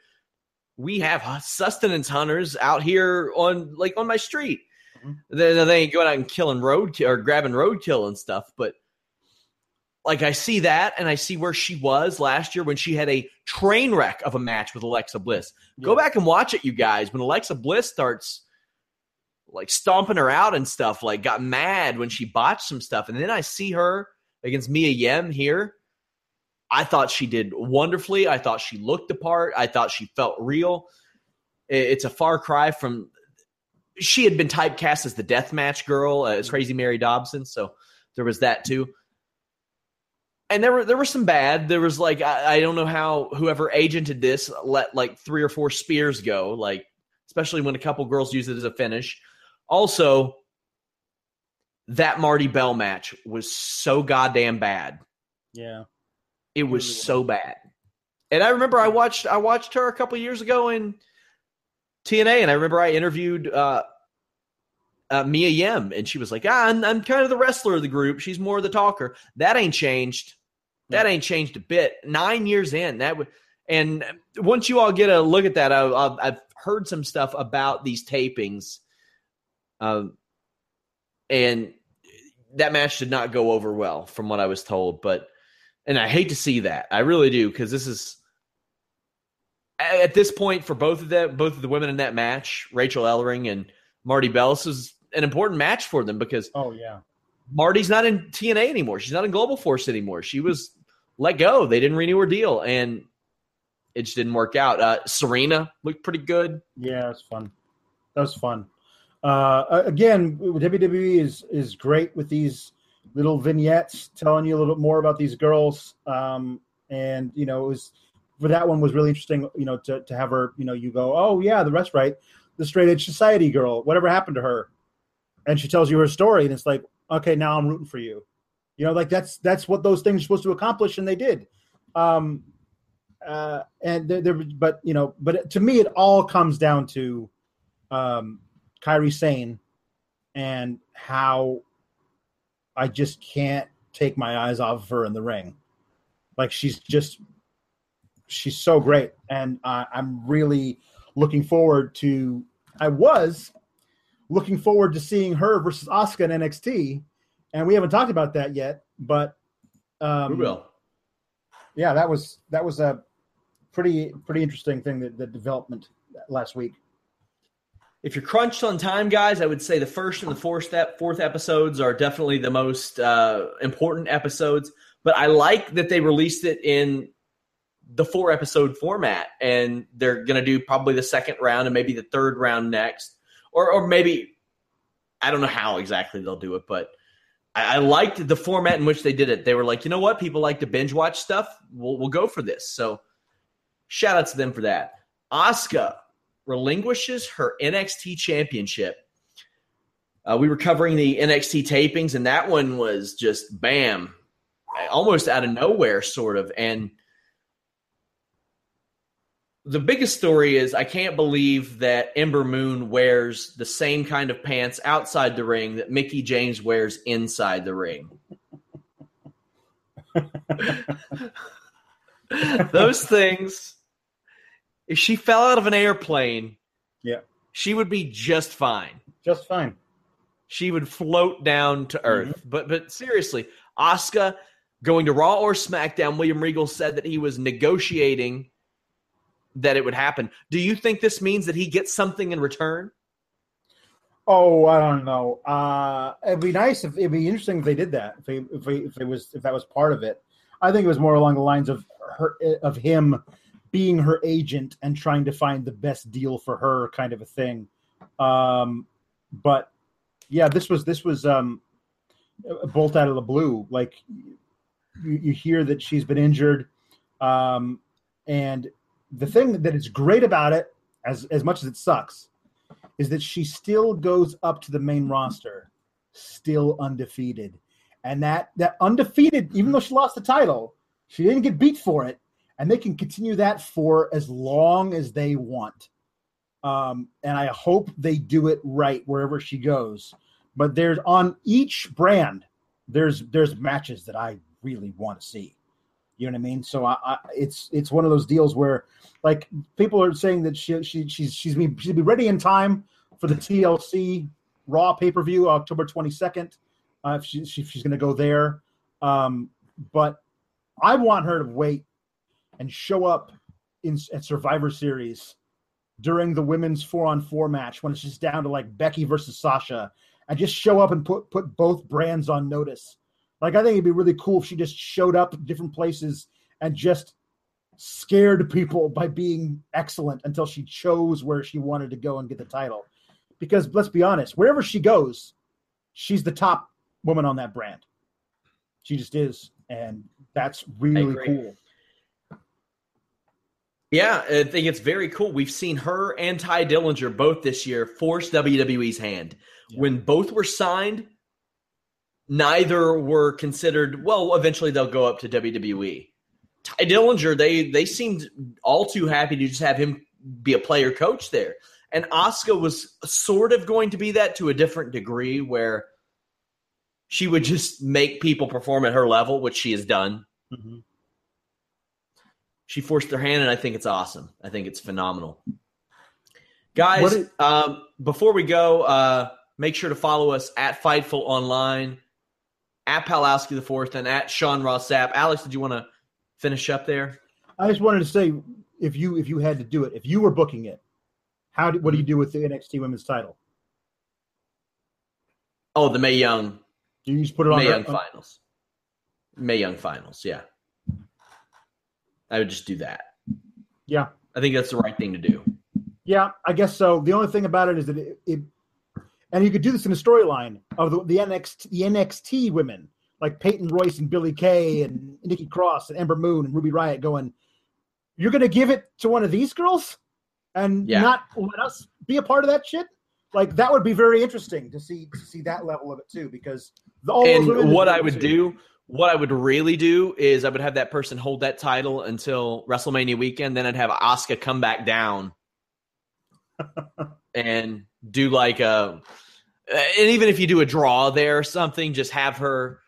we have sustenance hunters out here on like on my street. Mhm. They, they ain't going out and killing road or grabbing roadkill and stuff, but like I see that and I see where she was last year when she had a train wreck of a match with Alexa Bliss. Go back and watch it, you guys. When Alexa Bliss starts like stomping her out and stuff, like got mad when she botched some stuff, and then I see her against Mia Yim here. I thought she did wonderfully. I thought she looked the part. I thought she felt real. It's a far cry from she had been typecast as the deathmatch girl, uh, as Crazy Mary Dobson, so there was that too. And there were there were some bad. There was like I, I don't know how whoever agented this let like three or four spears go, like especially when a couple girls use it as a finish. Also, that Marti Belle match was so goddamn bad. Yeah. It was Really so bad. And I remember I watched I watched her a couple years ago in TNA, and I remember I interviewed uh, uh, Mia Yim, and she was like, ah, I'm, I'm kind of the wrestler of the group. She's more the talker. That ain't changed. That ain't changed a bit. Nine years in, that would. And once you all get a look at that, I, I've, I've heard some stuff about these tapings, um, and that match did not go over well, from what I was told. But and I hate to see that. I really do because this is at this point for both of them, both of the women in that match, Rachel Ellering and Marti Belle. This is an important match for them because Oh yeah. Marti's not in TNA anymore. She's not in Global Force anymore. She was let go. They didn't renew her deal, and it just didn't work out. Uh, Serena looked pretty good. Yeah, it's fun. That was fun. Uh, again, WWE is is great with these little vignettes telling you a little bit more about these girls. Um, and you know, it was for that one was really interesting. You know, to to have her, you know, you go, oh yeah, the rest right, the straight edge society girl. Whatever happened to her? And she tells you her story, and it's like, okay, now I'm rooting for you. You know, like that's that's what those things are supposed to accomplish, and they did. Um, uh, and there, but you know, but to me, it all comes down to um, Kairi Sane and how I just can't take my eyes off of her in the ring. Like she's just, she's so great, and I I'm really looking forward to. I was looking forward to seeing her versus Asuka in NXT, and we haven't talked about that yet. But um, we will. yeah, that was that was a pretty pretty interesting thing that the development last week. If you're crunched on time, guys, I would say the first and the fourth step, fourth episodes are definitely the most uh, important episodes. But I like that they released it in the four episode format, and they're going to do probably the second round and maybe the third round next, or or maybe I don't know how exactly they'll do it, but I, I liked the format in which they did it. They were like, you know what, people like to binge watch stuff. We'll we'll go for this. So shout out to them for that. Asuka relinquishes her NXT championship. Uh, we were covering the NXT tapings, and that one was just bam, almost out of nowhere, sort of. And the biggest story is I can't believe that Ember Moon wears the same kind of pants outside the ring that Mickie James wears inside the ring. Those things, if she fell out of an airplane, Yeah, she would be just fine. just fine. She would float down to mm-hmm. earth. But but seriously, Asuka going to Raw or SmackDown, William Regal said that he was negotiating that it would happen. Do you think this means that he gets something in return? Oh, I don't know. Uh, it'd be nice if it'd be interesting if they did that. If, they, if, if it was if that was part of it. I think it was more along the lines of her of him being her agent and trying to find the best deal for her, kind of a thing. Um, but yeah, this was this was um, a bolt out of the blue. Like you, you hear that she's been injured, um, and the thing that is great about it, as as much as it sucks, is that she still goes up to the main roster, still undefeated, and that that undefeated, even though she lost the title, she didn't get beat for it, and they can continue that for as long as they want. Um, and I hope they do it right wherever she goes. But there's on each brand, there's there's matches that I really want to see. You know what I mean? So I, I it's it's one of those deals where like people are saying that she she she's she's be she'll be ready in time for the TLC Raw pay per view October twenty second. Uh, if she, she she's going to go there, um, but I want her to wait and show up in at Survivor Series during the women's four on four match when it's just down to like Becky versus Sasha, and just show up and put put both brands on notice. Like I think it'd be really cool if she just showed up at different places and just scared people by being excellent until she chose where she wanted to go and get the title. Because let's be honest, wherever she goes, she's the top woman on that brand. She just is, and that's really cool. Yeah, I think it's very cool. We've seen her and Tye Dillinger both this year force WWE's hand. When both were signed, neither were considered. Well, eventually they'll go up to WWE. Tye Dillinger, they they seemed all too happy to just have him be a player coach there. And Asuka was sort of going to be that to a different degree, where she would just make people perform at her level, which she has done. Mhm. She forced their hand, and I think it's awesome. I think it's phenomenal. Guys, is- um, before we go, uh, make sure to follow us at Fightful Online, at Palowski the Fourth, and at Sean Ross Sapp. Alex, did you want to finish up there? I just wanted to say, if you if you had to do it, if you were booking it, how do, what do you do with the NXT Women's Title? Oh, the May Young Do you just put it on? May Young finals. May Young finals, yeah. I would just do that. Yeah, I think that's the right thing to do. yeah, I guess so. The only thing about it is that it, it and you could do this in a storyline of the, the NXT the NXT women like Peyton Royce and Billie Kay and Nikki Cross and Ember Moon and Ruby Riot going. You're going to give it to one of these girls and Yeah. not let us be a part of that shit. Like that would be very interesting to see to see that level of it too, because the, all and what I would too. do, what I would really do is I would have that person hold that title until WrestleMania weekend. Then I'd have Asuka come back down and do like a, Uh, and even if you do a draw there or something, just have her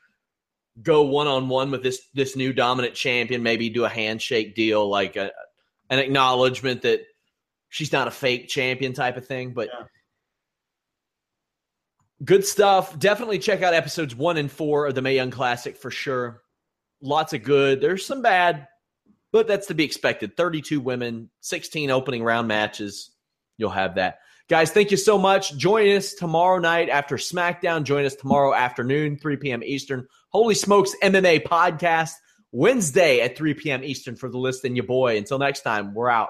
go one on one with this this new dominant champion. Maybe do a handshake deal, like a, an acknowledgement that she's not a fake champion type of thing, but. Yeah. Good stuff. Definitely check out episodes one and four of the May Young Classic for sure. Lots of good. There's some bad, but that's to be expected. 32 women, 16 opening round matches. You'll have that. Guys, thank you so much. Join us tomorrow night after SmackDown. Join us tomorrow afternoon, 3 p.m. Eastern. Holy Smokes MMA podcast. Wednesday at 3 p.m. Eastern for the list and your boy. Until next time, we're out.